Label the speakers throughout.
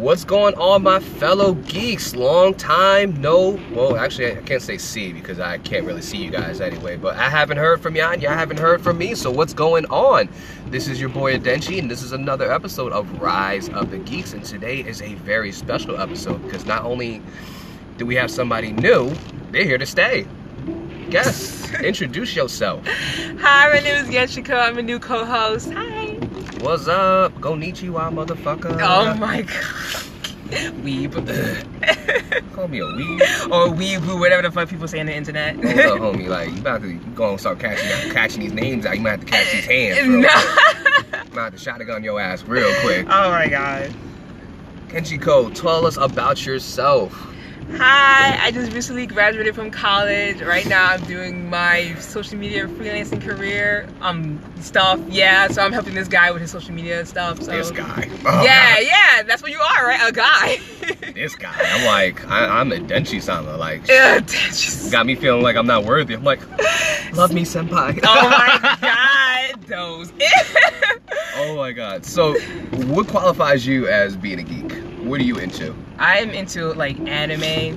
Speaker 1: What's going on, my fellow geeks? Long time no. Well, actually, I can't say see because I can't really see you guys anyway. But I haven't heard from y'all, and y'all haven't heard from me. So what's going on? This is your boy Adenchi, and this is another episode of Rise of the Geeks. And today is a very special episode because not only do we have somebody new, they're here to stay. Guess, introduce yourself.
Speaker 2: Hi, my name is Yeshiko. I'm a new co-host. Hi.
Speaker 1: What's up? Go Nichiwa, motherfucker.
Speaker 2: Oh my god. Weeb.
Speaker 1: Call me a weeb.
Speaker 2: or weeboo, whatever the fuck people say on the internet.
Speaker 1: Hold up, homie. Like, you about to go and start catching, catching these names out. You might have to catch these hands, bro.
Speaker 2: no.
Speaker 1: You might have to shotgun your ass real quick.
Speaker 2: oh my god.
Speaker 1: Kenchiko, tell us about yourself.
Speaker 2: Hi, I just recently graduated from college. Right now I'm doing my social media freelancing career. Um stuff. Yeah, so I'm helping this guy with his social media stuff. So
Speaker 1: This guy. Oh,
Speaker 2: Yeah,
Speaker 1: God.
Speaker 2: yeah, that's what you are, right? A guy.
Speaker 1: This guy. I'm like, I, I'm a Denchi sama. Like,
Speaker 2: yeah,
Speaker 1: got me feeling like I'm not worthy. I'm like, love me, senpai.
Speaker 2: Oh my god, those.
Speaker 1: oh my god. So, what qualifies you as being a geek? What are you into?
Speaker 2: I'm into like anime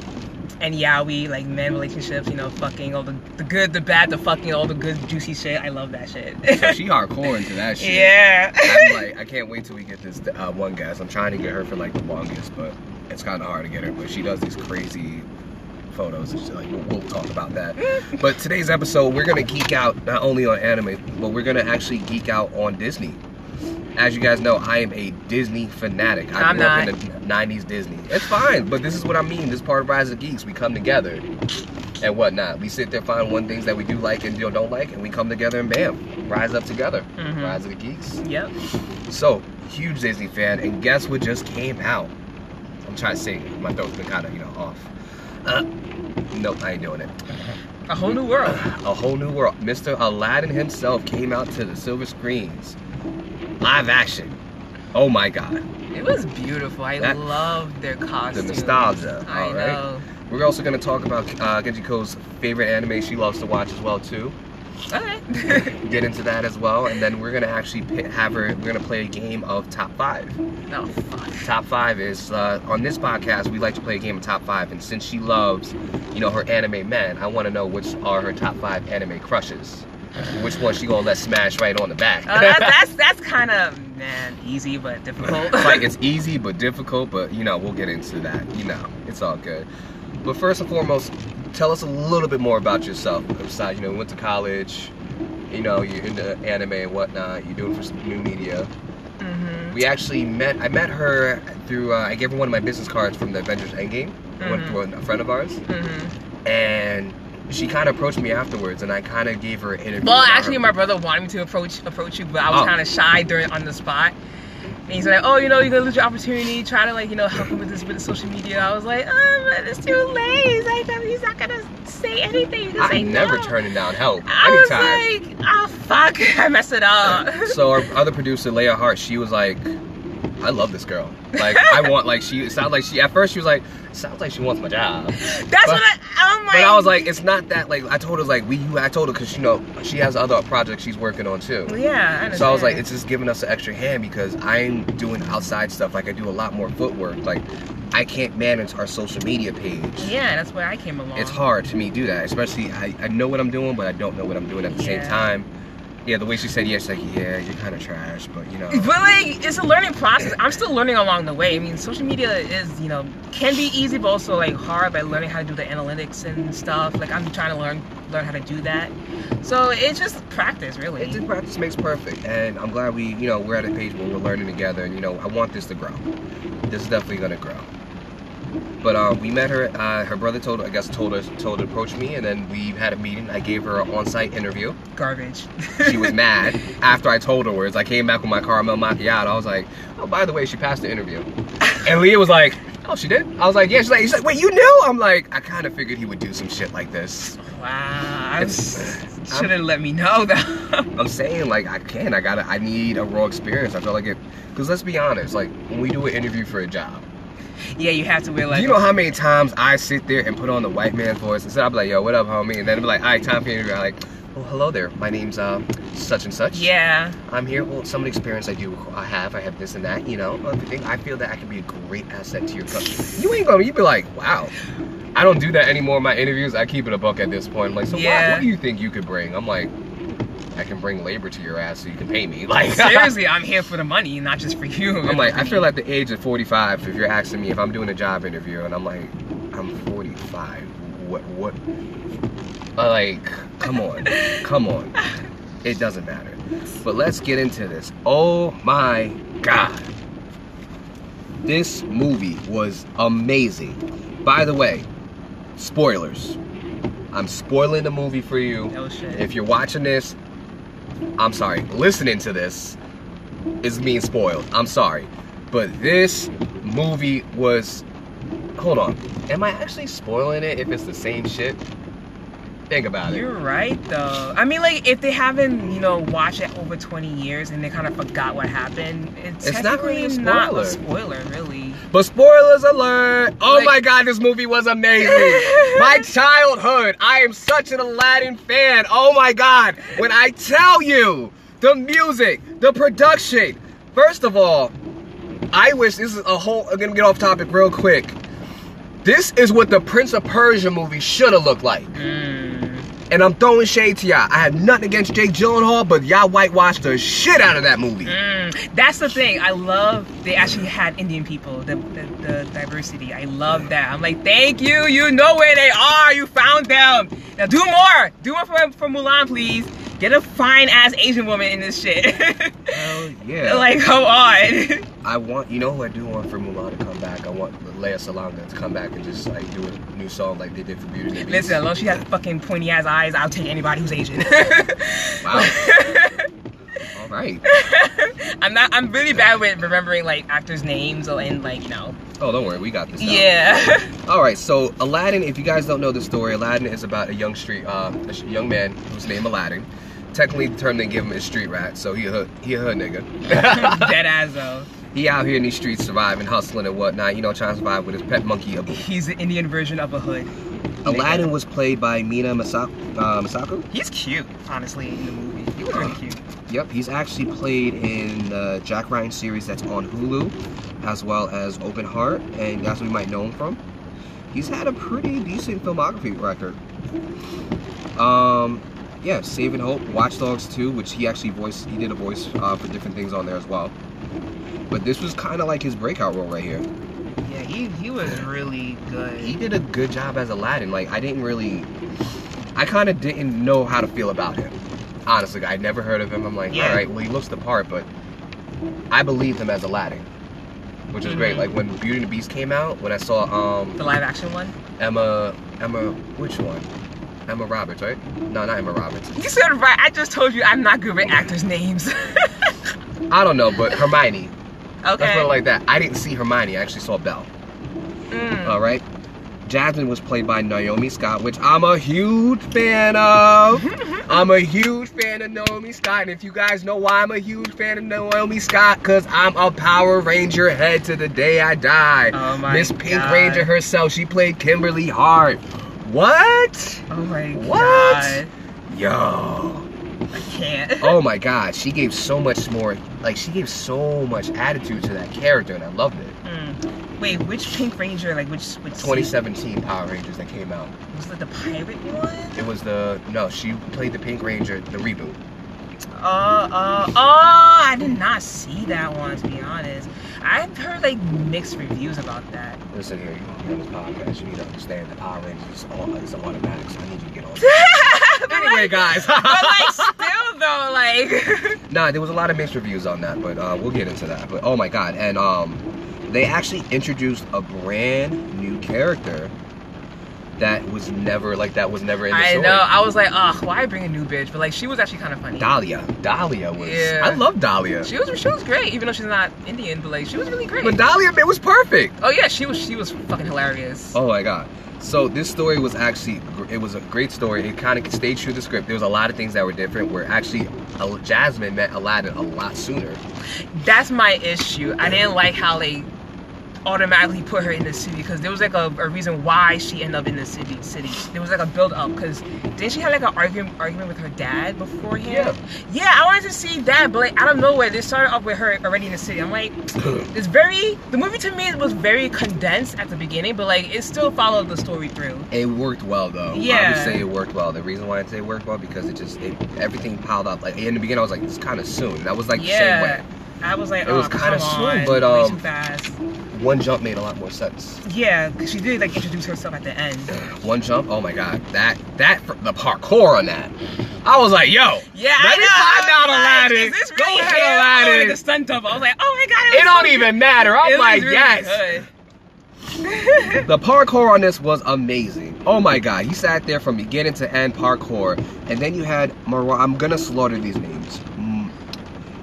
Speaker 2: and yaoi, like men relationships, you know, fucking all the, the good, the bad, the fucking, all the good juicy shit. I love that shit.
Speaker 1: So she hardcore into that shit.
Speaker 2: yeah.
Speaker 1: I'm like, I can't wait till we get this uh, one guest. I'm trying to get her for like the longest, but it's kind of hard to get her. But she does these crazy photos. And shit. Like we'll, we'll talk about that. but today's episode, we're gonna geek out not only on anime, but we're gonna actually geek out on Disney. As you guys know, I am a Disney fanatic. I
Speaker 2: I'm
Speaker 1: grew up in the '90s Disney. It's fine, but this is what I mean. This part of Rise of the Geeks. We come together and whatnot. We sit there, find one things that we do like and don't like, and we come together and bam, rise up together.
Speaker 2: Mhm.
Speaker 1: Rise of the Geeks.
Speaker 2: Yep.
Speaker 1: So, huge Disney fan, and guess what just came out? I'm trying to sing. My throat's been kind of, you know, off. Uh, nope, I ain't doing it.
Speaker 2: A whole new world.
Speaker 1: A whole new world. Mr. Aladdin himself came out to the silver screens. Live action. Oh my god.
Speaker 2: It was beautiful. I
Speaker 1: That-
Speaker 2: love their costumes.
Speaker 1: The nostalgia.
Speaker 2: I
Speaker 1: all right.
Speaker 2: know.
Speaker 1: We're also going to talk about uh, Genjiko's favorite anime she loves to watch as well, too.
Speaker 2: Okay.
Speaker 1: Get into that as well. And then we're going to actually have her, we're going to play a game of top five.
Speaker 2: no, fuck.
Speaker 1: top five is uh, on this podcast we like to play a game of top five and since she loves you know her anime men i want to know which are her top five anime crushes which one she gonna let smash right on the back
Speaker 2: Uh, that, that's that's kind of man easy but difficult.
Speaker 1: like it's easy but difficult but you know we'll get into that you know it's all good but first and foremost tell us a little bit more about yourself besides you know you went to college you know you're into anime and whatnot you're doing for some new media
Speaker 2: hmm
Speaker 1: We actually met. I met her through. Uh, I gave her one of my business cards from the Avengers Endgame.
Speaker 2: Mhm.
Speaker 1: to a friend of ours,
Speaker 2: hmm
Speaker 1: and she kind of approached me afterwards, and I kind of gave her an interview.
Speaker 2: Well, actually,
Speaker 1: her-
Speaker 2: my brother wanted me to approach approach you, but I was
Speaker 1: Oh.
Speaker 2: kind of shy during on the spot. And he's like, "Oh, you know, you're gonna lose your opportunity. Try to like, you know, help him with this with social media." I was like, "Oh, but it's too late. He's like, he's not gonna say anything. He's
Speaker 1: I'm
Speaker 2: say
Speaker 1: never
Speaker 2: no."
Speaker 1: turning down help
Speaker 2: I
Speaker 1: anytime.
Speaker 2: was like, "Oh fuck, I messed it up."
Speaker 1: so our other producer, Leia Hart, she was like, "I love this girl. Like, I want like she. It sounds like she. At first, she was like, sounds like she wants my job."
Speaker 2: That's
Speaker 1: But-
Speaker 2: what I, oh I'm like.
Speaker 1: But I was like, it's not that. Like, I told her like we. I told her because you know she has other projects she's working on too.
Speaker 2: yeah. I know.
Speaker 1: So I was like, it's just giving us an extra hand because I'm doing outside stuff. Like I do a lot more footwork. Like I can't manage our social media page.
Speaker 2: yeah, that's where I came along.
Speaker 1: It's hard to me to do that, especially I, I know what I'm doing, but I don't know what I'm doing at the same time. Yeah, the way she said, yes, like, yeah, you're kind of trash, but you know.
Speaker 2: But like, it's a learning process. I'm still learning along the way. I mean, social media is, you know, can be easy, but also like hard by learning how to do the analytics and stuff. Like, I'm trying to learn learn how to do that. So it's just practice, really.
Speaker 1: It just practice makes perfect, and I'm glad we, you know, we're at a page where we're learning together, and you know, I want this to grow. This is definitely gonna grow. But uh, we met her. Uh, her brother told, I guess, told us, told her to approach me, and then we had a meeting. I gave her an on-site interview.
Speaker 2: Garbage.
Speaker 1: She was mad after I told her words. I came back with my caramel macchiato. I was like, oh, by the way, she passed the interview. And Leah was like, oh, she did? I was like, yeah. She's like, she's like wait, you knew? I'm like, I kind of figured he would do some shit like this.
Speaker 2: wow. Should have let me know though.
Speaker 1: I'm saying like I can. I gotta. I need a raw experience. I feel like it. Because let's be honest. Like when we do an interview for a job,
Speaker 2: yeah, you have to wear like.
Speaker 1: do you know how many times I sit there and put on the white man's voice and say, "I'll be like, yo, what up, homie?" And then I'll be like, "All right, time for interview." I'm like, well, hello there. My name's uh, such and such.
Speaker 2: Yeah.
Speaker 1: I'm here. Well, some of the experience I do I have, I have this and that, you know, everything. I feel that I can be a great asset to your company. You ain't gonna, you be like, wow. I don't do that anymore in my interviews. I keep it a buck at this point. I'm like, so
Speaker 2: Yeah.
Speaker 1: what do you think you could bring? I'm like, I can bring labor to your ass so you can pay me. Like,
Speaker 2: Seriously, I'm here for the money, not just for you.
Speaker 1: I'm like, I feel at the age of 45, if you're asking me if I'm doing a job interview, and I'm like, I'm 45. What, what? Like, come on, come on. It doesn't matter. But let's get into this. Oh my God. This movie was amazing. By the way, spoilers. I'm spoiling the movie for you.
Speaker 2: Shit.
Speaker 1: If you're watching this, I'm sorry. Listening to this is being spoiled. I'm sorry. But this movie was. Hold on. Am I actually spoiling it if it's the same shit? Think about it.
Speaker 2: You're right though. I mean, like if they haven't, you know, watched it over 20 years and they kind of forgot what happened, it's,
Speaker 1: It's not
Speaker 2: technically
Speaker 1: really a
Speaker 2: not a
Speaker 1: spoiler.
Speaker 2: spoiler, really.
Speaker 1: But spoilers alert! Oh
Speaker 2: Like-
Speaker 1: my god, this movie was amazing! my childhood! I am such an Aladdin fan! Oh my god! When I tell you, the music, the production, first of all, I wish this is a whole. I'm gonna get off topic real quick. This is what the Prince of Persia movie should have looked like.
Speaker 2: Mm.
Speaker 1: And I'm throwing shade to y'all. I have nothing against Jake Gyllenhaal, but y'all whitewashed the shit out of that movie.
Speaker 2: Mm. That's the thing. I love they actually had Indian people, the, the the diversity. I love that. I'm like, thank you. You know where they are. You found them. Now do more. Do more for for Mulan, please. Get a fine ass Asian woman in this shit.
Speaker 1: Hell yeah.
Speaker 2: like, come on.
Speaker 1: I want, you know who I do want for Mulan to come back? I want Lea Salonga to come back and just like do a new song like they did for Beauty and the Beast.
Speaker 2: Listen, as long as she has fucking pointy ass eyes, I'll take anybody who's Asian.
Speaker 1: Wow. All right.
Speaker 2: I'm not. I'm really bad with remembering like actors' names and like you know.
Speaker 1: Oh, don't worry, we got this.
Speaker 2: Yeah.
Speaker 1: All right. So Aladdin, if you guys don't know the story, Aladdin is about a young street, uh, a young man who's named Aladdin. Technically, the term they give him is street rat, so he a hood, he a hood nigga.
Speaker 2: Dead ass though.
Speaker 1: he out here in these streets surviving, hustling and whatnot. You know, trying to survive with his pet monkey Abu.
Speaker 2: He's the Indian version of a hood.
Speaker 1: Aladdin was played by Mena Masa- uh, Masako.
Speaker 2: He's cute, honestly, in the movie. He was really cute.
Speaker 1: Yep, he's actually played in the Jack Ryan series that's on Hulu, as well as Open Heart, and that's what we might know him from. He's had a pretty decent filmography record. Um, yeah, Saving Hope, Watch Dogs 2, which he actually voiced, he did a voice uh, for different things on there as well. But this was kind of like his breakout role right here.
Speaker 2: Yeah, he, he was really good.
Speaker 1: He did a good job as Aladdin. Like, I didn't really, I kind of didn't know how to feel about him. Honestly, I'd never heard of him. I'm like,
Speaker 2: Yeah.
Speaker 1: all right, well, he looks the part, but I believed him as Aladdin, which is great.
Speaker 2: Mhm.
Speaker 1: Like when Beauty and the Beast came out, when I saw um
Speaker 2: the live action one.
Speaker 1: Emma, Emma, which one? Emma Roberts, right? No, not Emma Roberts.
Speaker 2: You said right. I just told you I'm not good with actors' names.
Speaker 1: I don't know, but Hermione. Let's put it like that. I didn't see Hermione. I actually saw Belle.
Speaker 2: Mm.
Speaker 1: All right. Jasmine was played by Naomi Scott, which I'm a huge fan of. I'm a huge fan of Naomi Scott, and if you guys know why I'm a huge fan of Naomi Scott, cause I'm a Power Ranger head to the day I die.
Speaker 2: Oh my
Speaker 1: Miss Pink
Speaker 2: God.
Speaker 1: Ranger herself, she played Kimberly Hart. What?
Speaker 2: oh my
Speaker 1: What?
Speaker 2: god.
Speaker 1: Yo.
Speaker 2: I can't.
Speaker 1: Oh my God, she gave so much more. Like she gave so much attitude to that character, and I loved it.
Speaker 2: Wait, which Pink Ranger? Like which? which
Speaker 1: 2017 Power Rangers that came out.
Speaker 2: Was it the pirate one?
Speaker 1: It was the no. She played the Pink Ranger, the reboot.
Speaker 2: Uh, uh, oh, I did not see that one to be honest. I've heard like mixed reviews about that.
Speaker 1: Listen here, you on this podcast, you need to understand that Power Rangers is all it's automatic. So I need you to get on. Anyway,
Speaker 2: like,
Speaker 1: guys.
Speaker 2: but like still though, like
Speaker 1: nah, there was a lot of mixed reviews on that, but uh, we'll get into that. But oh my god, and um, they actually introduced a brand new character that was never like that was never in the
Speaker 2: I
Speaker 1: story.
Speaker 2: know. I was like, ugh, why bring a new bitch? But like she was actually kind of funny.
Speaker 1: Dahlia. Dahlia was.
Speaker 2: Yeah.
Speaker 1: I love Dahlia.
Speaker 2: She was she was great, even though she's not Indian, but like she was really great.
Speaker 1: But Dahlia, it was perfect.
Speaker 2: oh yeah, she was she was fucking hilarious.
Speaker 1: Oh my god. So this story was actually it was a great story. It kind of stayed true to the script. There was a lot of things that were different. Where actually uh, Jasmine met Aladdin a lot sooner.
Speaker 2: That's my issue. I didn't like how they automatically put her in the city because there was like a, a reason why she ended up in the city. City. There was like a build up because didn't she have like an argument argument with her dad beforehand?
Speaker 1: Yeah.
Speaker 2: Yeah, I wanted to see that, but like out of nowhere, they started off with her already in the city. I'm like, it's very. The movie to me was very condensed at the beginning, but like it still followed the story through.
Speaker 1: It worked well though. Yeah. I
Speaker 2: Yeah.
Speaker 1: would say it worked well. The reason why I'd say it worked well because it just it, everything piled up. Like in the beginning, I was like, "It's kind of soon." That was like the same way.
Speaker 2: yeah. I was like,
Speaker 1: It was
Speaker 2: oh,
Speaker 1: kinda soon,
Speaker 2: on,
Speaker 1: but, um. One jump made a lot more sense.
Speaker 2: Yeah, because she did like introduce herself at the end.
Speaker 1: One jump, oh my god, that that the parkour on that. I was like, "Yo,
Speaker 2: Yeah,
Speaker 1: Let
Speaker 2: I
Speaker 1: me
Speaker 2: know.
Speaker 1: find out, Aladdin.
Speaker 2: Like, is this
Speaker 1: Go
Speaker 2: really
Speaker 1: ahead,
Speaker 2: him?
Speaker 1: Oh, Aladdin.
Speaker 2: Or, the stunt double. I was like, oh my god,
Speaker 1: it
Speaker 2: was
Speaker 1: don't
Speaker 2: so
Speaker 1: even matter." I'm
Speaker 2: It
Speaker 1: like,
Speaker 2: really
Speaker 1: "Yes."
Speaker 2: good.
Speaker 1: The parkour on this was amazing. Oh my god, he sat there from beginning to end parkour, and then you had Marwan. I'm gonna slaughter these names.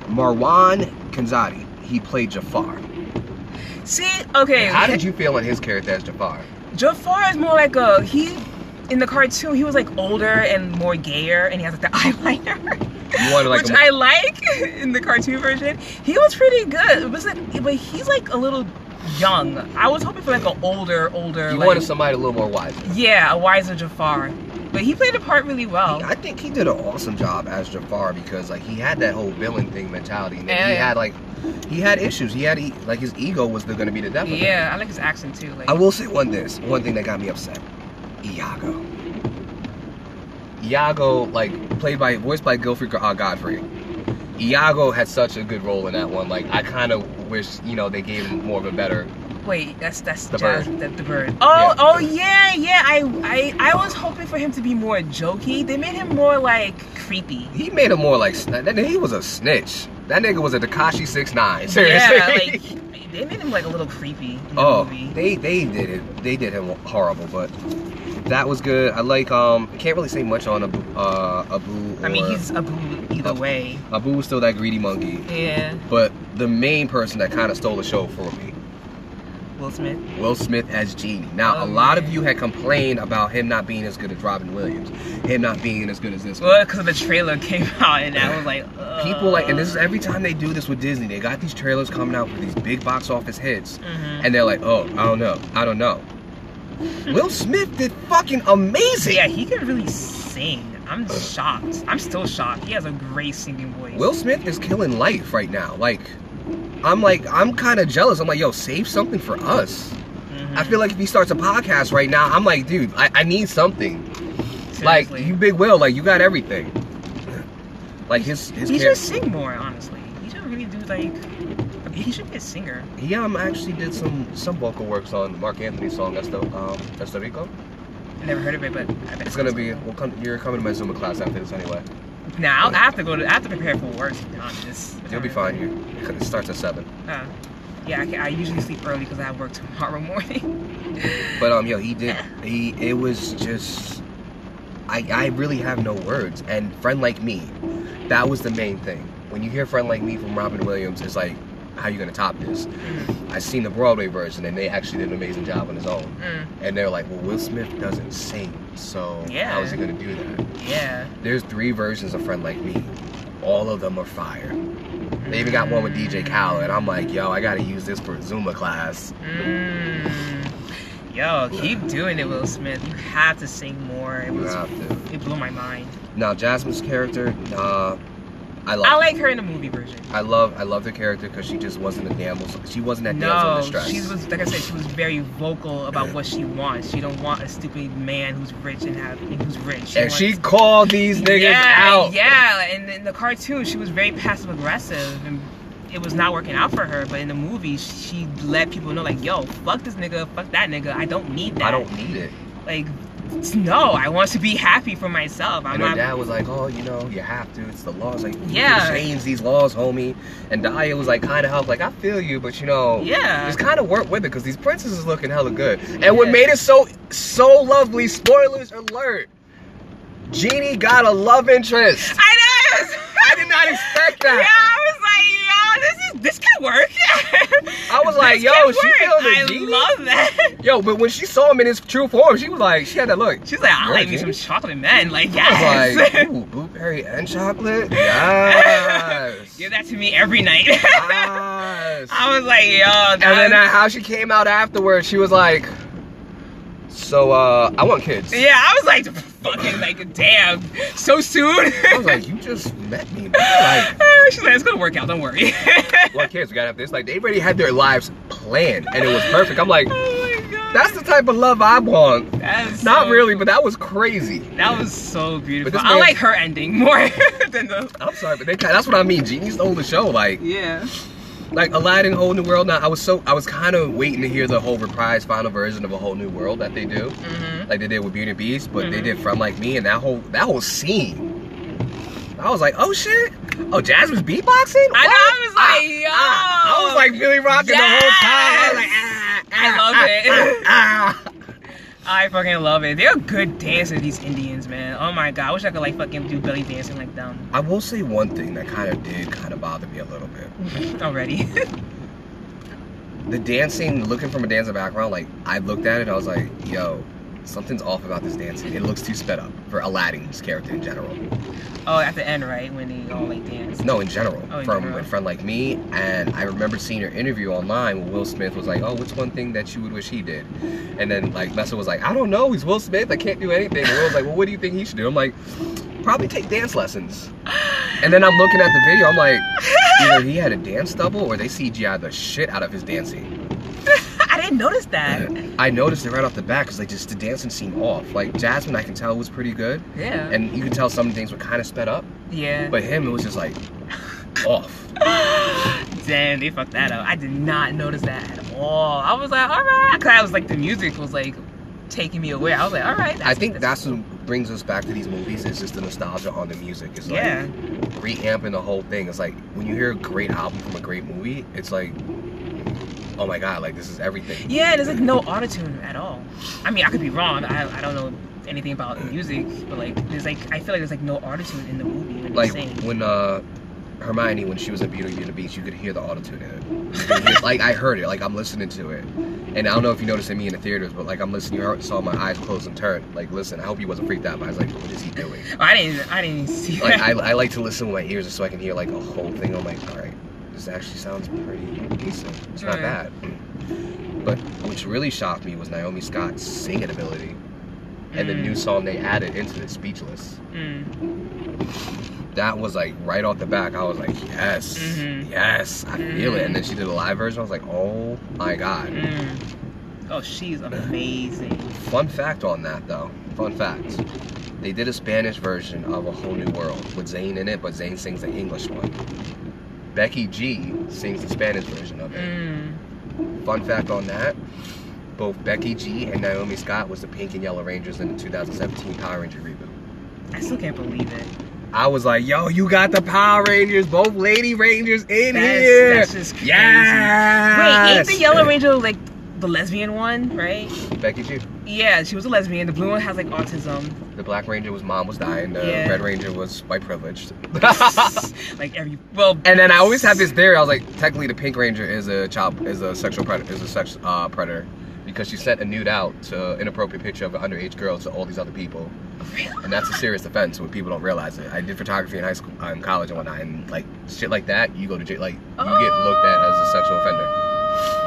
Speaker 1: Marwan Kanzadi. He played Jafar.
Speaker 2: See, okay.
Speaker 1: How did you feel on his character as Jafar?
Speaker 2: Jafar is more like a he. In the cartoon, he was like older and more gayer, and he has like the eyeliner.
Speaker 1: Like
Speaker 2: which I like in the cartoon version. He was pretty good. Was like, but he's like a little young. I was hoping for like an older, older.
Speaker 1: You
Speaker 2: like,
Speaker 1: wanted somebody a little more wise.
Speaker 2: Yeah, a wiser Jafar. But he played the part really well.
Speaker 1: I think he did an awesome job as Jafar because like he had that whole villain thing mentality, and then he
Speaker 2: Yeah.
Speaker 1: had like he had issues. He had e- like his ego was going to be the death him.
Speaker 2: Yeah, I like his accent too. Like,
Speaker 1: I will say one this one thing that got me upset. Iago. Iago, like played by voiced by Gilfrey uh, Godfrey. Iago had such a good role in that one. Like I kind of wish you know they gave him more of a better.
Speaker 2: Wait, that's that's
Speaker 1: The
Speaker 2: Jazz,
Speaker 1: bird.
Speaker 2: The, the bird. Oh,
Speaker 1: Yeah.
Speaker 2: oh yeah, yeah. I, I, I was hoping for him to be more jokey. They made him more like creepy.
Speaker 1: He made him more like that. He was a snitch. That nigga was a Tekashi six nine. Seriously.
Speaker 2: Yeah, like they made him like a little creepy in the
Speaker 1: Oh,
Speaker 2: movie.
Speaker 1: they they did it. They did him horrible, but that was good. I like um. I can't really say much on Abu. Uh, Abu.
Speaker 2: I mean, he's Abu either
Speaker 1: Abu.
Speaker 2: way.
Speaker 1: Abu was still that greedy monkey,
Speaker 2: Yeah,
Speaker 1: but the main person that kind of stole the show for me,
Speaker 2: Will Smith.
Speaker 1: Will Smith as Genie. Now,
Speaker 2: Oh,
Speaker 1: a lot
Speaker 2: man.
Speaker 1: of you had complained about him not being as good as Robin Williams, him not being as good as this.
Speaker 2: Well, because the trailer came out and I was like, uh,
Speaker 1: People like, and this is every time they do this with Disney. They got these trailers coming out with these big box office hits,
Speaker 2: Mhm.
Speaker 1: and they're like, "Oh, I don't know, I don't know." Will Smith did fucking amazing.
Speaker 2: Yeah, he can really sing. I'm shocked. I'm still shocked. He has a great singing voice.
Speaker 1: Will Smith is killing life right now. Like, I'm like, I'm kind of jealous. I'm like, yo, save something for us.
Speaker 2: Mhm.
Speaker 1: I feel like if he starts a podcast right now, I'm like, dude, I, I need something. Like, you big Will, like, you got everything. Like, his, his
Speaker 2: he
Speaker 1: char-
Speaker 2: should sing more, honestly. He should really do like. He should be a singer.
Speaker 1: He um actually did some some vocal works on Marc Anthony's song. The um the Rico.
Speaker 2: I never heard of it, but I bet
Speaker 1: It's gonna be. We'll come. You're coming to my Zumba class after this anyway.
Speaker 2: Now I have to go to. I have to prepare for work. To be honest.
Speaker 1: You'll be fine. You. It starts at seven.
Speaker 2: Uh, yeah, I, can, I usually sleep early because I have work tomorrow morning.
Speaker 1: But um, yo, he did. He. It was just. I I really have no words. And friend like me, that was the main thing. When you hear friend like me from Robin Williams, it's like, how you gonna top this?
Speaker 2: Mm,
Speaker 1: I seen the Broadway version, and they actually did an amazing job on his own.
Speaker 2: mm,
Speaker 1: And they're like, well, Will Smith doesn't sing, so
Speaker 2: Yeah.
Speaker 1: how is he gonna do that?
Speaker 2: yeah.
Speaker 1: There's three versions of Friend Like Me. All of them are fire. They even got one with DJ Khaled, and I'm like, yo, I gotta use this for a Zumba class.
Speaker 2: Mm. Yo, keep doing it, Will Smith. You have to sing more. It
Speaker 1: You have to.
Speaker 2: It blew my mind.
Speaker 1: Now Jasmine's character, uh, I love.
Speaker 2: I like her in the movie version.
Speaker 1: I love. I love her character because she just wasn't a damsel. She wasn't that damsel in
Speaker 2: No,
Speaker 1: distress.
Speaker 2: she was like I said. She was very vocal about what she wants. She don't want a stupid man who's rich and have and who's rich.
Speaker 1: and she
Speaker 2: wants-
Speaker 1: called these niggas
Speaker 2: yeah,
Speaker 1: out.
Speaker 2: Yeah, and in the cartoon, she was very passive aggressive, and it was not working out for her. But in the movie, she let people know, like, yo, fuck this nigga, fuck that nigga. I don't need that.
Speaker 1: I don't need it.
Speaker 2: like. No, I want to be happy for myself. I'm
Speaker 1: And her
Speaker 2: not.
Speaker 1: dad was like, "Oh, you know, you have to. It's the laws. Like,
Speaker 2: Yeah.
Speaker 1: change these laws, homie." And Daya was like, kind of help. Like, I feel you, but you know,
Speaker 2: Yeah.
Speaker 1: just kind of work with it because these princesses looking hella good. And what made it so so lovely? Spoilers alert. Genie got a love interest.
Speaker 2: I know.
Speaker 1: I did not expect that. Yeah.
Speaker 2: I was like, yo, this is this could work.
Speaker 1: I was like, yo, she
Speaker 2: work. I
Speaker 1: genie?
Speaker 2: love that.
Speaker 1: Yo, but when she saw him in his true form, she was like, she had that look.
Speaker 2: She's like, I like me some chocolate men. Like,
Speaker 1: I
Speaker 2: yes.
Speaker 1: was like, ooh, blueberry and chocolate? Yes.
Speaker 2: Give that to me every night.
Speaker 1: yes.
Speaker 2: I was like, yo,
Speaker 1: And then uh, how she came out afterwards, she was like, so, uh, I want kids.
Speaker 2: yeah, I was like, fucking like, damn, so soon.
Speaker 1: I was like, you just met me, man. Like,
Speaker 2: She's like, it's gonna work out. Don't worry.
Speaker 1: what kids? We gotta have this. Like, they already had their lives planned, and it was perfect. I'm like,
Speaker 2: oh my god.
Speaker 1: that's the type of love I want.
Speaker 2: That's
Speaker 1: Not
Speaker 2: so-
Speaker 1: really, but that was crazy.
Speaker 2: That was so beautiful. I like her ending more than the.
Speaker 1: I'm sorry, but they that's what I mean. Genie stole the show. Like,
Speaker 2: Yeah.
Speaker 1: Like Aladdin, Whole New World. Now, I was so I was kind of waiting to hear the whole reprise final version of a Whole New World that they do,
Speaker 2: Mm-hmm.
Speaker 1: like they did with Beauty and the Beast, but they
Speaker 2: Mhm.
Speaker 1: did Friend Like Me, and that whole that whole scene. I was like, oh shit! Oh, Jasmine's beatboxing.
Speaker 2: I know, I was like,
Speaker 1: Ah,
Speaker 2: yo.
Speaker 1: ah. I was like Billy rocking the whole time. I was like,
Speaker 2: Yes.
Speaker 1: ah,
Speaker 2: I
Speaker 1: ah,
Speaker 2: love
Speaker 1: ah,
Speaker 2: it. I fucking love it. They're good dancers, these Indians, man. Oh my god, I wish I could like fucking do belly dancing like them
Speaker 1: I will say one thing that kind of did kind of bother me a little bit.
Speaker 2: already.
Speaker 1: the dancing, looking from a dancer background, like I looked at it, I was like, yo, something's off about this dancing. It looks too sped up for Aladdin's character in general.
Speaker 2: oh, at the end, right when they all like dance.
Speaker 1: No, in general,
Speaker 2: Oh, in
Speaker 1: from
Speaker 2: general.
Speaker 1: a friend like me. And I remember seeing her interview online where Will Smith was like, oh, what's one thing that you would wish he did? And then like Messa was like, I don't know, he's Will Smith, I can't do anything. And Will was like, well, what do you think he should do? I'm like, probably take dance lessons. And then I'm looking at the video, I'm like, either he had a dance double or they CGI the shit out of his dancing.
Speaker 2: I didn't notice that.
Speaker 1: I noticed it right off the bat because like just the dancing seemed off. Like Jasmine, I can tell was pretty good,
Speaker 2: Yeah.
Speaker 1: and you can tell some things were kind of sped up,
Speaker 2: yeah.
Speaker 1: but him it was just like off.
Speaker 2: Damn, they fucked that up. I did not notice that at all. I was like, all right, cause I was like, the music was like taking me away. I was like, all right.
Speaker 1: I think that's what brings us back to these movies is just the nostalgia on the music. It's like
Speaker 2: yeah.
Speaker 1: reamping the whole thing. It's like when you hear a great album from a great movie, it's like, oh my god, like this is everything.
Speaker 2: Yeah, there's like no autotune at all. I mean, I could be wrong. I, I don't know anything about music, but like, there's like, I feel like there's like no autotune in the movie
Speaker 1: Like when uh Hermione when she was in Beauty and the Beast, you could hear the autotune in it. Hear- like I heard it, like I'm listening to it. And I don't know if you noticed it me in the theaters, but like I'm listening, you saw my eyes close and turn. Like, listen, I hope he wasn't freaked out, but I was like, what is he doing?
Speaker 2: I didn't, I didn't even see
Speaker 1: Like. I, I like to listen with my ears so I can hear like a whole thing. I'm like, all right, this actually sounds pretty decent. It's not
Speaker 2: Mm.
Speaker 1: bad. But which really shocked me was Naomi Scott's singing ability and the
Speaker 2: Mm.
Speaker 1: new song they added into the Speechless.
Speaker 2: Mm.
Speaker 1: That was like right off the back. I was like, yes,
Speaker 2: Mhm.
Speaker 1: yes, I feel it. And then she did a live version. I was like, oh my god.
Speaker 2: Mm. Oh, she's amazing.
Speaker 1: Fun fact on that though. Fun fact. They did a Spanish version of A Whole New World with Zayn in it, but Zayn sings the English one. Becky G sings the Spanish version of it.
Speaker 2: Mm.
Speaker 1: Fun fact on that. Both Becky G and Naomi Scott was the Pink and Yellow Rangers in the 2017 Power Ranger reboot.
Speaker 2: I still can't believe it.
Speaker 1: I was like, yo, you got the Power Rangers, both Lady Rangers in
Speaker 2: That's,
Speaker 1: here.
Speaker 2: that's just crazy.
Speaker 1: Yes.
Speaker 2: Wait, ain't the Yellow Ranger like the lesbian one, right?
Speaker 1: Becky G.
Speaker 2: Yeah, she was a lesbian. The blue one has like autism.
Speaker 1: The Black Ranger was mom was dying. The
Speaker 2: Yeah.
Speaker 1: Red Ranger was white privileged.
Speaker 2: like every well.
Speaker 1: and then I always have this theory. I was like, technically, the Pink Ranger is a child, is a sexual predator, is a sex uh, predator, because she sent a nude out to inappropriate picture of an underage girl to all these other people, Really? and that's a serious offense when people don't realize it. I did photography in high school, uh, in college and whatnot, and like shit like that, you go to jail, like you get looked at as a sexual offender,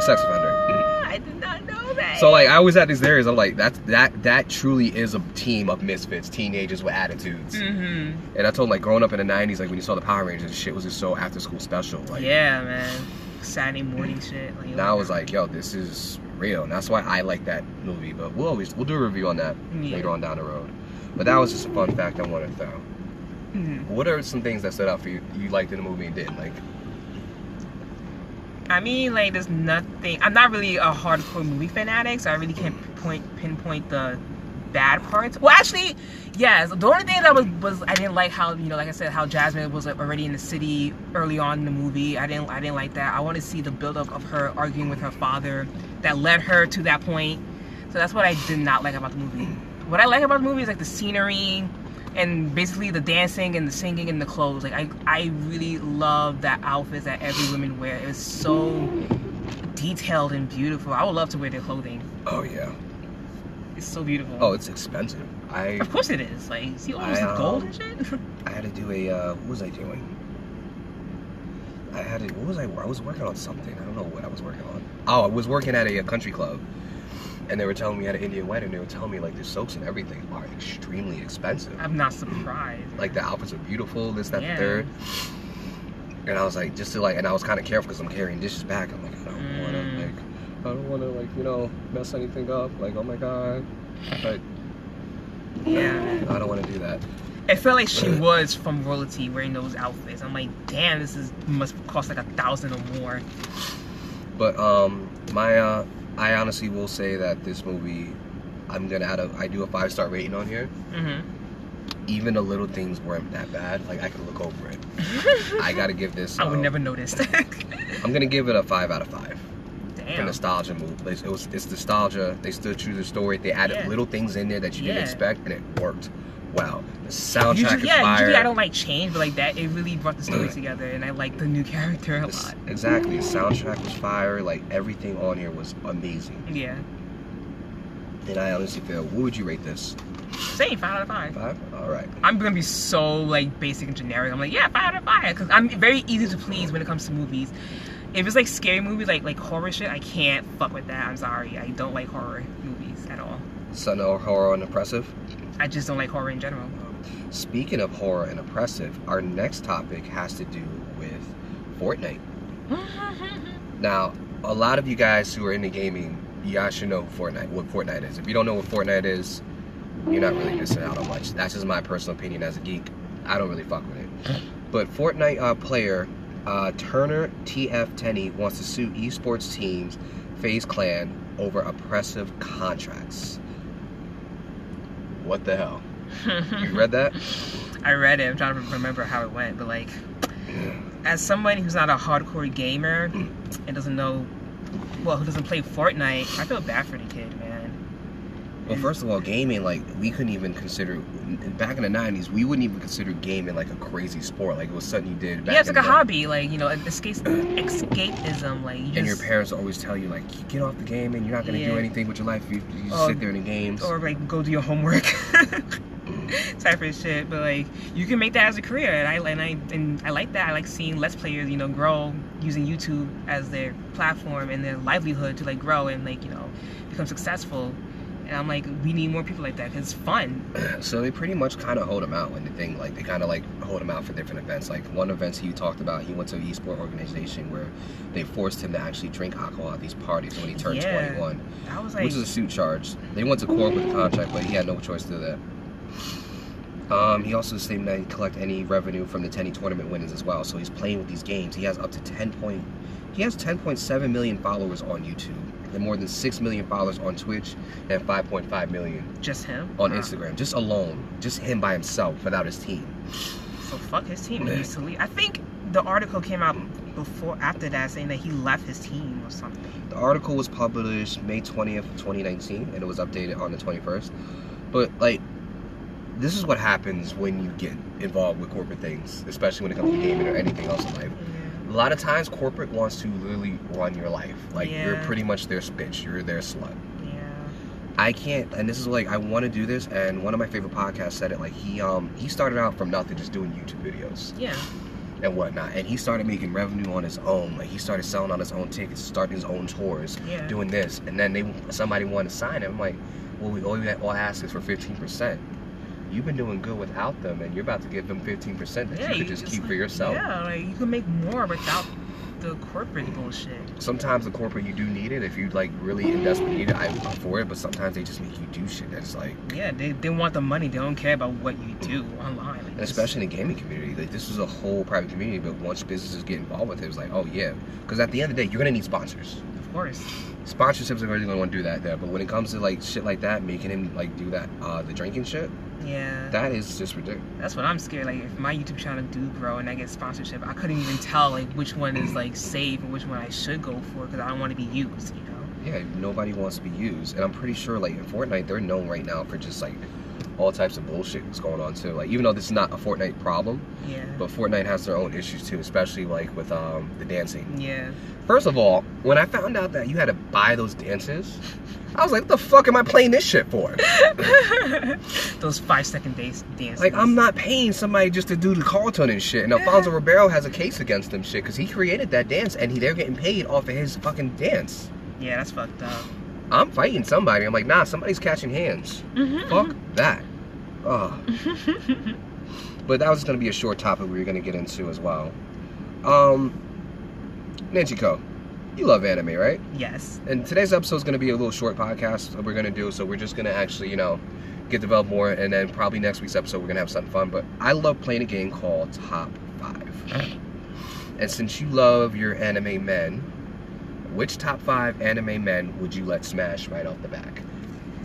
Speaker 1: a sex offender.
Speaker 2: I did not know that.
Speaker 1: So like I always had these theories. I'm like, that's that that truly is a team of misfits, teenagers with attitudes.
Speaker 2: Mm-hmm.
Speaker 1: And I told him like growing up in the '90s, like when you saw the Power Rangers, shit was just so after school special. Like
Speaker 2: Yeah, man. Saturday morning shit. Like,
Speaker 1: now I was like, yo, this is real, and that's why I like that movie. But we'll always we'll do a review on that
Speaker 2: Yeah.
Speaker 1: later on down the road. But that was just a fun fact I wanted to throw.
Speaker 2: Mhm.
Speaker 1: What are some things that stood out for you you liked in the movie and didn't like?
Speaker 2: I mean, like, there's nothing. I'm not really a hardcore movie fanatic, so I really can't point pinpoint the bad parts. Well, actually, yes. The only thing that was was I didn't like how you know, like I said, how Jasmine was like, already in the city early on in the movie. I didn't I didn't like that. I want to see the buildup of her arguing with her father that led her to that point. So that's what I did not like about the movie. What I like about the movie is like the scenery, and basically the dancing and the singing and the clothes. Like I, I really love that outfit that every woman wear. It's so detailed and beautiful. I would love to wear their clothing.
Speaker 1: Oh yeah.
Speaker 2: It's so beautiful.
Speaker 1: Oh, it's expensive. I
Speaker 2: Of course it is. Like, see all this
Speaker 1: um,
Speaker 2: gold and shit.
Speaker 1: I had to do a uh, what was I doing? I had to what was I I was working on something. I don't know what I was working on. Oh, I was working at a, a country club. And they were telling me at an Indian wedding, they were telling me like the soaps and everything are extremely expensive.
Speaker 2: I'm not surprised.
Speaker 1: Like the outfits are beautiful, this, that,
Speaker 2: Yeah.
Speaker 1: the third. And I was like, just to like, and I was kind of careful because I'm carrying dishes back. I'm like, I don't want to
Speaker 2: Mm.
Speaker 1: like, I don't want to like, you know, mess anything up. Like, oh my god, but
Speaker 2: Yeah.
Speaker 1: I don't want to do that.
Speaker 2: It felt like she was from royalty wearing those outfits. I'm like, damn, this is must cost like a thousand or more.
Speaker 1: But um, my uh, I honestly will say that this movie, I'm gonna add a, I do a five star rating on here.
Speaker 2: hmm
Speaker 1: Even the little things weren't that bad. Like I could look over it. I gotta give this.
Speaker 2: I would
Speaker 1: um,
Speaker 2: never notice.
Speaker 1: I'm gonna give it a five out of five. For
Speaker 2: damn.
Speaker 1: nostalgia move. It was it's nostalgia. They still true to the story. They added
Speaker 2: Yeah.
Speaker 1: little things in there that you didn't expect, and it worked. Wow, the soundtrack
Speaker 2: Usually, yeah,
Speaker 1: fire.
Speaker 2: usually I don't like change, but like that, it really brought the story uh, together, and I like the new character a lot.
Speaker 1: exactly, the soundtrack was fire. Like everything on here was amazing.
Speaker 2: Yeah,
Speaker 1: And I honestly feel, what would you rate this?
Speaker 2: same five out of five.
Speaker 1: Five. All right.
Speaker 2: I'm gonna be so like basic and generic. I'm like, yeah, five out of five, because I'm very easy to please when it comes to movies. If it's like scary movies, like like horror shit, I can't fuck with that. I'm sorry, I don't like horror movies at all.
Speaker 1: Something or horror and oppressive.
Speaker 2: I just don't like horror in general.
Speaker 1: Speaking of horror and oppressive, our next topic has to do with Fortnite. Now, a lot of you guys who are into gaming, y'all should know Fortnite, what Fortnite is. If you don't know what Fortnite is, you're not really missing out on much. That's just my personal opinion as a geek. I don't really fuck with it. But Fortnite uh, player uh, Turner Tfue Tenney wants to sue esports teams FaZe Clan over oppressive contracts. What the hell? You read that?
Speaker 2: I read it. I'm trying to remember how it went, but like, as someone who's not a hardcore gamer mm. and doesn't know, well, who doesn't play Fortnite, I feel bad for the kid, man.
Speaker 1: Well, first of all, gaming like we couldn't even consider back in the '90s. We wouldn't even consider gaming like a crazy sport. Like it was something you did. Back
Speaker 2: yeah, it's like a
Speaker 1: day.
Speaker 2: hobby, like you know, escape, escapism. Like you just,
Speaker 1: And your parents always tell you like, "You get off the game and you're not gonna do anything with your life. You, you just
Speaker 2: Oh,
Speaker 1: sit there in the games.
Speaker 2: or like go do your homework type of shit. But like you can make that as a career, and I and I and I like that. I like seeing less players, you know, grow using YouTube as their platform and their livelihood to like grow and like you know become successful. And I'm like, we need more people like that because it's fun.
Speaker 1: So they pretty much kind of hold him out when the thing like they kind of like hold him out for different events. Like one event he talked about, he went to an esport organization where they forced him to actually drink alcohol at these parties when he turned
Speaker 2: Yeah.
Speaker 1: 21,
Speaker 2: I was like,
Speaker 1: which is a suit charge. They went to court with the contract, but he had no choice to do that. Um, he also stated that he collect any revenue from the Tenny tournament winnings as well. So he's playing with these games. He has up to 10 point, he has 10.7 million followers on YouTube, and more than 6 million followers on Twitch, and 5.5 million
Speaker 2: just him
Speaker 1: on
Speaker 2: Wow.
Speaker 1: Instagram, just alone, just him by himself without his team.
Speaker 2: So fuck his team. He to leave. I think the article came out before, after that, saying that he left his team or something.
Speaker 1: The article was published May 20th, 2019, and it was updated on the 21st. But like, this is what happens when you get involved with corporate things, especially when it comes to gaming or anything else in life. A lot of times, corporate wants to literally run your life. Like you're pretty much their bitch. You're their slut.
Speaker 2: Yeah.
Speaker 1: I can't, and this is like I want to do this. And one of my favorite podcasts said it. Like he um he started out from nothing, just doing YouTube videos.
Speaker 2: Yeah.
Speaker 1: and whatnot. And he started making revenue on his own. Like he started selling on his own tickets, starting his own tours,
Speaker 2: Yeah.
Speaker 1: doing this. And then they somebody wanted to sign him. I'm like, well, we all all ask is for 15 percent. You've been doing good without them, and you're about to give them 15 percent that
Speaker 2: Yeah,
Speaker 1: you could just
Speaker 2: it's
Speaker 1: keep
Speaker 2: like-
Speaker 1: for yourself.
Speaker 2: Yeah, like you can make more without the corporate bullshit.
Speaker 1: Sometimes the corporate you do need it if you like really in desperate need it. I'm for it, but sometimes they just make you do shit that's like,
Speaker 2: Yeah, they, they want the money. They don't care about what you do online. Like,
Speaker 1: and
Speaker 2: just-
Speaker 1: especially in the gaming community. Like this is a whole private community, but once businesses get involved with it, it's like, oh yeah, because at the end of the day, you're gonna need sponsors.
Speaker 2: Of course.
Speaker 1: sponsorships are really gonna want to do that there. But when it comes to like shit like that, making him like do that, uh, the drinking shit,
Speaker 2: Yeah.
Speaker 1: that is just ridiculous.
Speaker 2: That's what I'm scared. Like if my YouTube channel do grow and I get sponsorship, I couldn't even tell like which one is like safe and which one I should go for because I don't want to be used. You know.
Speaker 1: yeah, nobody wants to be used. And I'm pretty sure, like, in Fortnite, they're known right now for just, like, all types of bullshit that's going on, too. Like, even though this is not a Fortnite problem,
Speaker 2: Yeah.
Speaker 1: but Fortnite has their own issues, too, especially, like, with um, the dancing.
Speaker 2: Yeah.
Speaker 1: First of all, when I found out that you had to buy those dances, I was like, what the fuck am I playing this shit for?
Speaker 2: Those five second dance dances.
Speaker 1: Like, I'm not paying somebody just to do the Carlton and shit. And Alfonso Ribeiro has a case against them shit because he created that dance and he, they're getting paid off of his fucking dance.
Speaker 2: Yeah, that's fucked up.
Speaker 1: I'm fighting somebody. I'm like, nah, somebody's catching hands.
Speaker 2: Mhm,
Speaker 1: Fuck that. Ugh. but that was going to be a short topic we were going to get into as well. Um, Nancy Co, you love anime, right?
Speaker 2: Yes.
Speaker 1: And today's episode is going to be a little short podcast that we're going to do. So we're just going to actually, you know, get developed more. And then probably next week's episode, we're going to have something fun. But I love playing a game called Top 5. And since you love your anime men, which top 5 anime men would you let smash right off the back?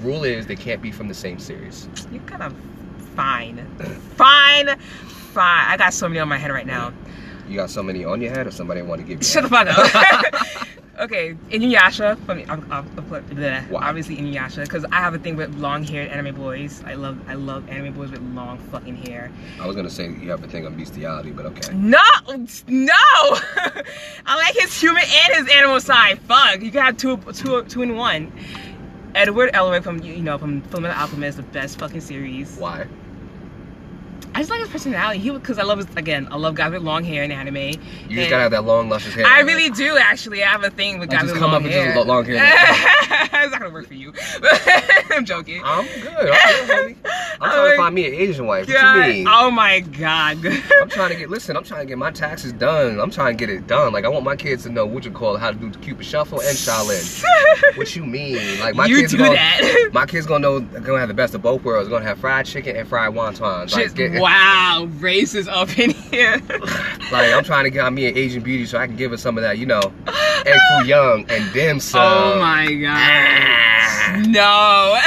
Speaker 1: Rule is they can't be from the same series.
Speaker 2: You're kind of fine. fine. Fine. I got so many on my head right now.
Speaker 1: You got so many on your head or somebody want to give you
Speaker 2: Shut the fuck up. okay, Inuyasha. From I'll, I'll bleh, obviously Inuyasha because I have a thing with long-haired anime boys. I love I love anime boys with long fucking hair.
Speaker 1: I was going to say you have a thing on bestiality, but okay.
Speaker 2: No, no. I like his human and his animal side. Fuck, you can have two, two, two in one. Edward Elric from you know from Fullmetal Alchemist, the best fucking series.
Speaker 1: Why?
Speaker 2: I just like his personality. He because I love his again. I love guys with long hair in anime.
Speaker 1: You just got to have that long, luscious hair.
Speaker 2: I really do actually. I have a thing with
Speaker 1: Like,
Speaker 2: guys
Speaker 1: just
Speaker 2: with
Speaker 1: come up with
Speaker 2: hair.
Speaker 1: just long hair.
Speaker 2: it's not gonna work for you. I'm joking.
Speaker 1: I'm good. I'm, good. I'm trying to oh find me an Asian wife. What
Speaker 2: God,
Speaker 1: you mean?
Speaker 2: Oh my god.
Speaker 1: I'm trying to get. Listen, I'm trying to get my taxes done. I'm trying to get it done. Like I want my kids to know what you call it, how to do the Cupid Shuffle and Shaolin. What you mean? Like my
Speaker 2: you
Speaker 1: kids
Speaker 2: do
Speaker 1: gonna,
Speaker 2: that.
Speaker 1: My kids gonna know. They're gonna have the best of both worlds. They're gonna have fried chicken and fried wontons. Like,
Speaker 2: Just,
Speaker 1: get-
Speaker 2: wow, racist up in here.
Speaker 1: like I'm trying to get me an Asian beauty so I can give her some of that, you know, foo young and dim sum.
Speaker 2: Oh my god. No.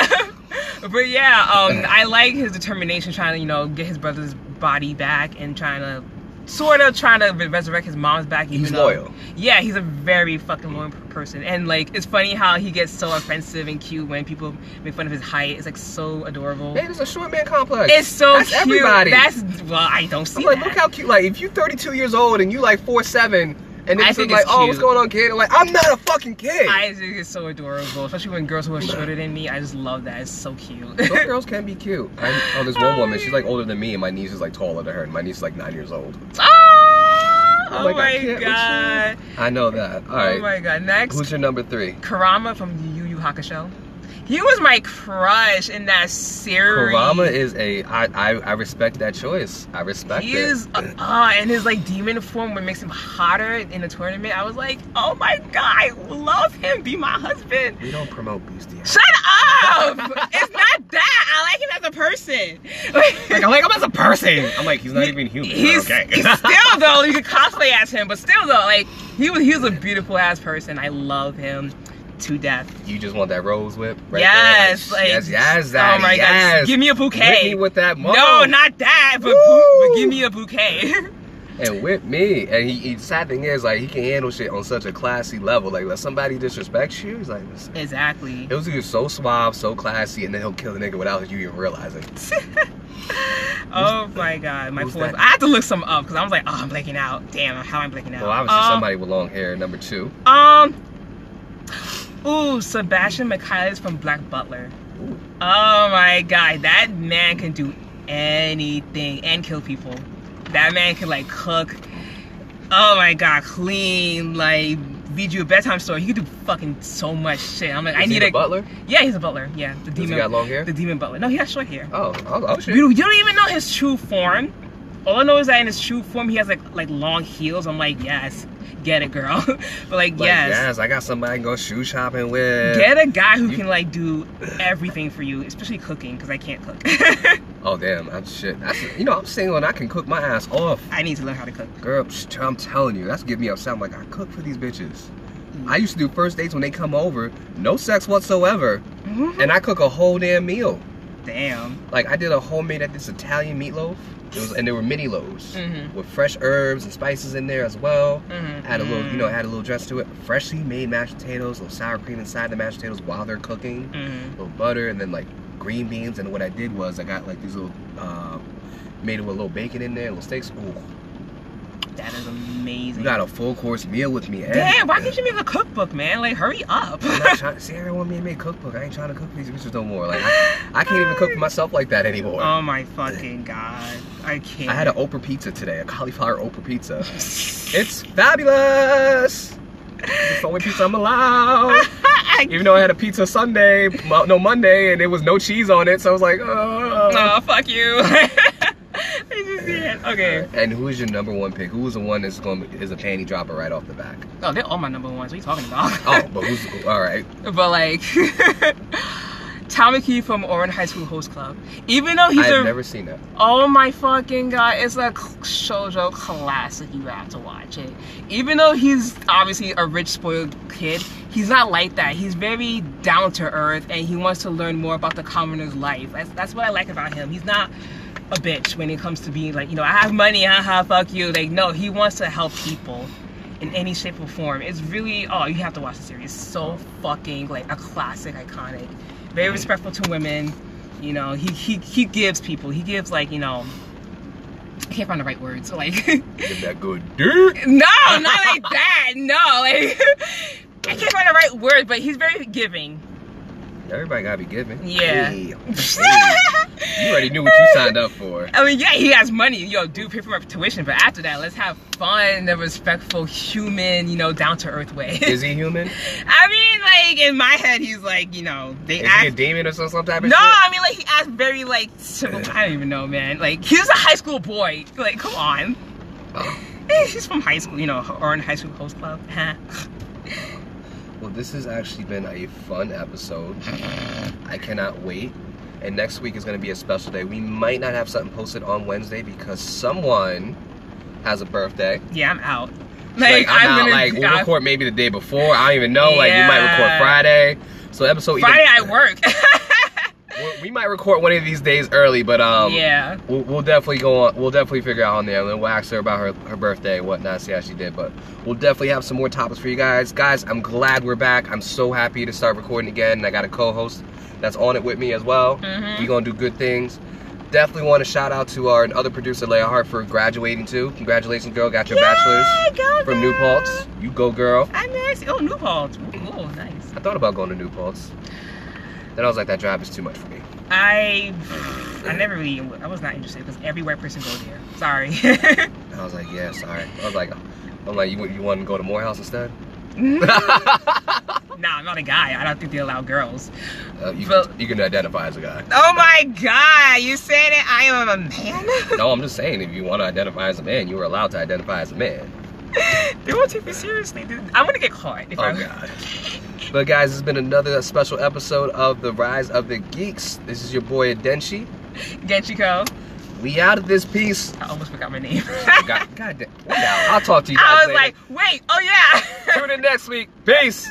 Speaker 2: but yeah, um, I like his determination trying to, you know, get his brother's body back and trying to sort of trying to resurrect his mom's back. Even
Speaker 1: He's
Speaker 2: though-
Speaker 1: loyal.
Speaker 2: Yeah, he's a very fucking loyal person. And like it's funny how he gets so offensive and cute when people make fun of his height. It's like so adorable.
Speaker 1: Man, it's a short man complex.
Speaker 2: It's so
Speaker 1: That's
Speaker 2: cute.
Speaker 1: everybody.
Speaker 2: That's well, I don't see
Speaker 1: I'm like,
Speaker 2: that.
Speaker 1: look how cute. Like, if you're 32 years old and you like four seven, and then
Speaker 2: I
Speaker 1: it's
Speaker 2: think
Speaker 1: like,
Speaker 2: it's
Speaker 1: oh, what's going on, kid? I'm like, I'm not a fucking kid.
Speaker 2: I think it's so adorable, especially when girls who are shorter than me. I just love that. It's so cute.
Speaker 1: Some girls can be cute. I, oh, there's one woman. She's like older than me, and my niece is like taller than her, and my niece is like nine years old.
Speaker 2: Ah!
Speaker 1: I'm
Speaker 2: oh
Speaker 1: like,
Speaker 2: my
Speaker 1: can't
Speaker 2: god.
Speaker 1: I know that. All
Speaker 2: Oh my god. Next,
Speaker 1: Who's your number three?
Speaker 2: Kurama from Yu Yu Hakusho. He was my crush in that series.
Speaker 1: Kurama is a. I, I I respect that choice. I respect
Speaker 2: He
Speaker 1: it.
Speaker 2: is, uh, uh, and his like demon form, what makes him hotter in the tournament. I was like, oh my god, I love him. Be my husband.
Speaker 1: We don't promote bestiality.
Speaker 2: Shut up! it's not that. I like him as a person.
Speaker 1: Like, I like him as a person. I'm like, he's not even human.
Speaker 2: He's,
Speaker 1: okay.
Speaker 2: he's still though you could cosplay as him, but still though, like he was he was a beautiful ass person. I love him to death.
Speaker 1: you just want that rose whip, right
Speaker 2: yes,
Speaker 1: there?
Speaker 2: like
Speaker 1: yes, yes,
Speaker 2: oh my
Speaker 1: yes.
Speaker 2: god, give me a
Speaker 1: Whip me
Speaker 2: bouquet.
Speaker 1: with that.
Speaker 2: no, not that, but, bu- but give me a bouquet.
Speaker 1: and whip me. And he, he sad thing is like he can handle shit on such a classy level. Like when somebody disrespects you, he's like, listen.
Speaker 2: exactly.
Speaker 1: It was just so suave, so classy, and then he'll kill the nigga without you even realizing.
Speaker 2: oh my god, my
Speaker 1: that?
Speaker 2: I had to look some up because I was like, oh, I'm blanking out. Damn, how am I blanking out?
Speaker 1: Well, obviously
Speaker 2: Um,
Speaker 1: somebody with long hair. Number two.
Speaker 2: Um. Ooh, Sebastian Michaelis from Black Butler.
Speaker 1: Ooh.
Speaker 2: Oh my god, that man can do anything and kill people. That man can like cook. Oh my god, clean, like read you a bedtime story. He could do fucking so much shit. I'm like, I
Speaker 1: Is he
Speaker 2: need a
Speaker 1: butler.
Speaker 2: Yeah, he's a butler. Yeah, the
Speaker 1: Does he
Speaker 2: demon.
Speaker 1: got long hair?
Speaker 2: The demon butler. No, he has short hair.
Speaker 1: Oh, oh, oh shit.
Speaker 2: You, you don't even know his true form. All I know is that in his true form, he has like like long heels. I'm like, yes, get it, girl. but like,
Speaker 1: Like,
Speaker 2: yes,
Speaker 1: yes, I got somebody I can go shoe shopping with.
Speaker 2: get a guy who
Speaker 1: You-
Speaker 2: can like do everything for you, especially cooking, because I can't cook.
Speaker 1: Oh damn, I'm shit. You know I'm single and I can cook my ass off.
Speaker 2: I need to learn how to cook.
Speaker 1: Girl, I'm telling you, that's giving me upset. I'm like, I cook for these bitches.
Speaker 2: Mm.
Speaker 1: I used to do first dates when they come over, no sex whatsoever,
Speaker 2: Mhm.
Speaker 1: and I cook a whole damn meal.
Speaker 2: Damn.
Speaker 1: Like I did a homemade at this Italian meatloaf. It was, and there were mini loaves
Speaker 2: Mhm.
Speaker 1: with fresh herbs and spices in there as well.
Speaker 2: Mhm.
Speaker 1: Add a little, you know,
Speaker 2: Mm.
Speaker 1: add a little dress to it. Freshly made mashed potatoes, a little sour cream inside the mashed potatoes while they're cooking.
Speaker 2: Mhm.
Speaker 1: A little butter, and then like green beans. And what I did was I got like these little, uh, made it with a little bacon in there, little steaks. Ooh,
Speaker 2: That is amazing.
Speaker 1: you got a full course meal with me. and-
Speaker 2: Damn, why can't you make a cookbook, man? Like, hurry up.
Speaker 1: I'm not trying, see, everyone made me a cookbook. I ain't trying to cook these bitches no more. Like, I, I can't even cook for myself like that anymore.
Speaker 2: oh my fucking god. I can't.
Speaker 1: I had an Oprah pizza today, a cauliflower Oprah pizza. It's fabulous. It's the only pizza I'm allowed. Even though I had a pizza Sunday, no Monday, and there was no cheese on it, so I was like, oh.
Speaker 2: Oh, fuck you. I just can't. Okay.
Speaker 1: And who is your number one pick? Who is the one that's going to, is a panty dropper right off the back?
Speaker 2: Oh, they're all my number ones. What are you talking about?
Speaker 1: Oh, but who's all right?
Speaker 2: but like, Tamaki from Ouran High School Host Club. Even though he's
Speaker 1: I've
Speaker 2: a
Speaker 1: never seen that.
Speaker 2: Oh my fucking god, it's a shoujo classic. You have to watch it. Even though he's obviously a rich, spoiled kid, he's not like that. He's very down to earth and he wants to learn more about the commoner's life. That's, that's what I like about him. He's not a bitch when it comes to being like, you know, I have money, haha, fuck you. Like, no, he wants to help people in any shape or form. It's really, oh, you have to watch the series. It's so fucking like a classic, iconic. Very mm-hmm. respectful to women. You know, he he he gives people. He gives like you know. I can't find the right words. Like,
Speaker 1: Give that good dick.
Speaker 2: no, not like that. No, like I can't find the right word, but he's very giving.
Speaker 1: Everybody gotta be giving.
Speaker 2: Yeah.
Speaker 1: Hey, hey. You already knew what you signed up for.
Speaker 2: I mean, yeah, he has money. Yo, dude, pay for my tuition, but after that, let's have fun a respectful, human, you know, down to earth way.
Speaker 1: Is he human?
Speaker 2: I mean, like in my head, he's like, you know, they
Speaker 1: Is
Speaker 2: act.
Speaker 1: he a demon or some, some type of
Speaker 2: No,
Speaker 1: shit?
Speaker 2: I mean like he acts very like civil. I don't even know, man. Like he's a high school boy. Like, come on.
Speaker 1: Oh.
Speaker 2: He's from high school, you know, or in high school host club. Huh. Oh.
Speaker 1: Well, this has actually been a fun episode. I cannot wait. And next week is going to be a special day. We might not have something posted on Wednesday because someone has a birthday.
Speaker 2: Yeah, I'm out.
Speaker 1: Like, I'm, not
Speaker 2: gonna-
Speaker 1: like we'll
Speaker 2: I-
Speaker 1: record maybe the day before. I don't even know. Like we might record Friday. So episode
Speaker 2: Friday
Speaker 1: either,
Speaker 2: I work.
Speaker 1: we- We might record one of these days early, but um,
Speaker 2: yeah.
Speaker 1: We'll, we'll definitely go on. We'll definitely figure out on there. and then We'll ask her about her, her birthday and whatnot, see how she did. But we'll definitely have some more topics for you guys. Guys, I'm glad we're back. I'm so happy to start recording again. And I got a co-host that's on it with me as well.
Speaker 2: Mhm.
Speaker 1: We're gonna do good things. Definitely want to shout out to our other producer, Leia Hart, for graduating too. Congratulations, girl. Got your
Speaker 2: Yeah,
Speaker 1: bachelor's from New. Paltz. You go, girl.
Speaker 2: I'm miss. Oh, New Paltz. Oh, nice.
Speaker 1: I thought about going to New Paltz. Then I was like, that drive is too much for me.
Speaker 2: I, I never really. I was not interested because every white person go there. Sorry.
Speaker 1: I was like, yeah, sorry. I was like, I'm like, you, you want to go to Morehouse instead?
Speaker 2: nah, I'm not a guy. I don't think they allow girls.
Speaker 1: Uh, you, can, you can identify as a guy.
Speaker 2: Oh my god, you said it. I am a man.
Speaker 1: No, I'm just saying, if you want to identify as a man, you are allowed to identify as a man.
Speaker 2: They won't take me seriously, dude. I'm gonna get caught if
Speaker 1: Oh,
Speaker 2: I.
Speaker 1: God. But, guys, it's been another special episode of The Rise of the Geeks. This is your boy, Adenshi.
Speaker 2: Genchiko.
Speaker 1: We out of this piece.
Speaker 2: I almost forgot my name.
Speaker 1: God, God damn. I'll talk to you guys
Speaker 2: I was
Speaker 1: later.
Speaker 2: like, wait, oh yeah.
Speaker 1: Tune in next week. Peace.